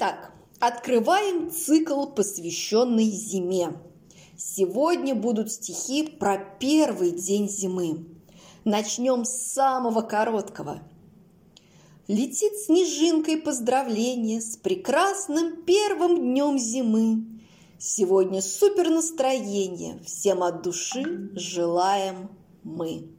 Итак, открываем цикл, посвященный зиме. Сегодня будут стихи про первый день зимы. Начнем с самого короткого. Летит снежинкой поздравление с прекрасным первым днем зимы. Сегодня супер настроение, всем от души желаем мы.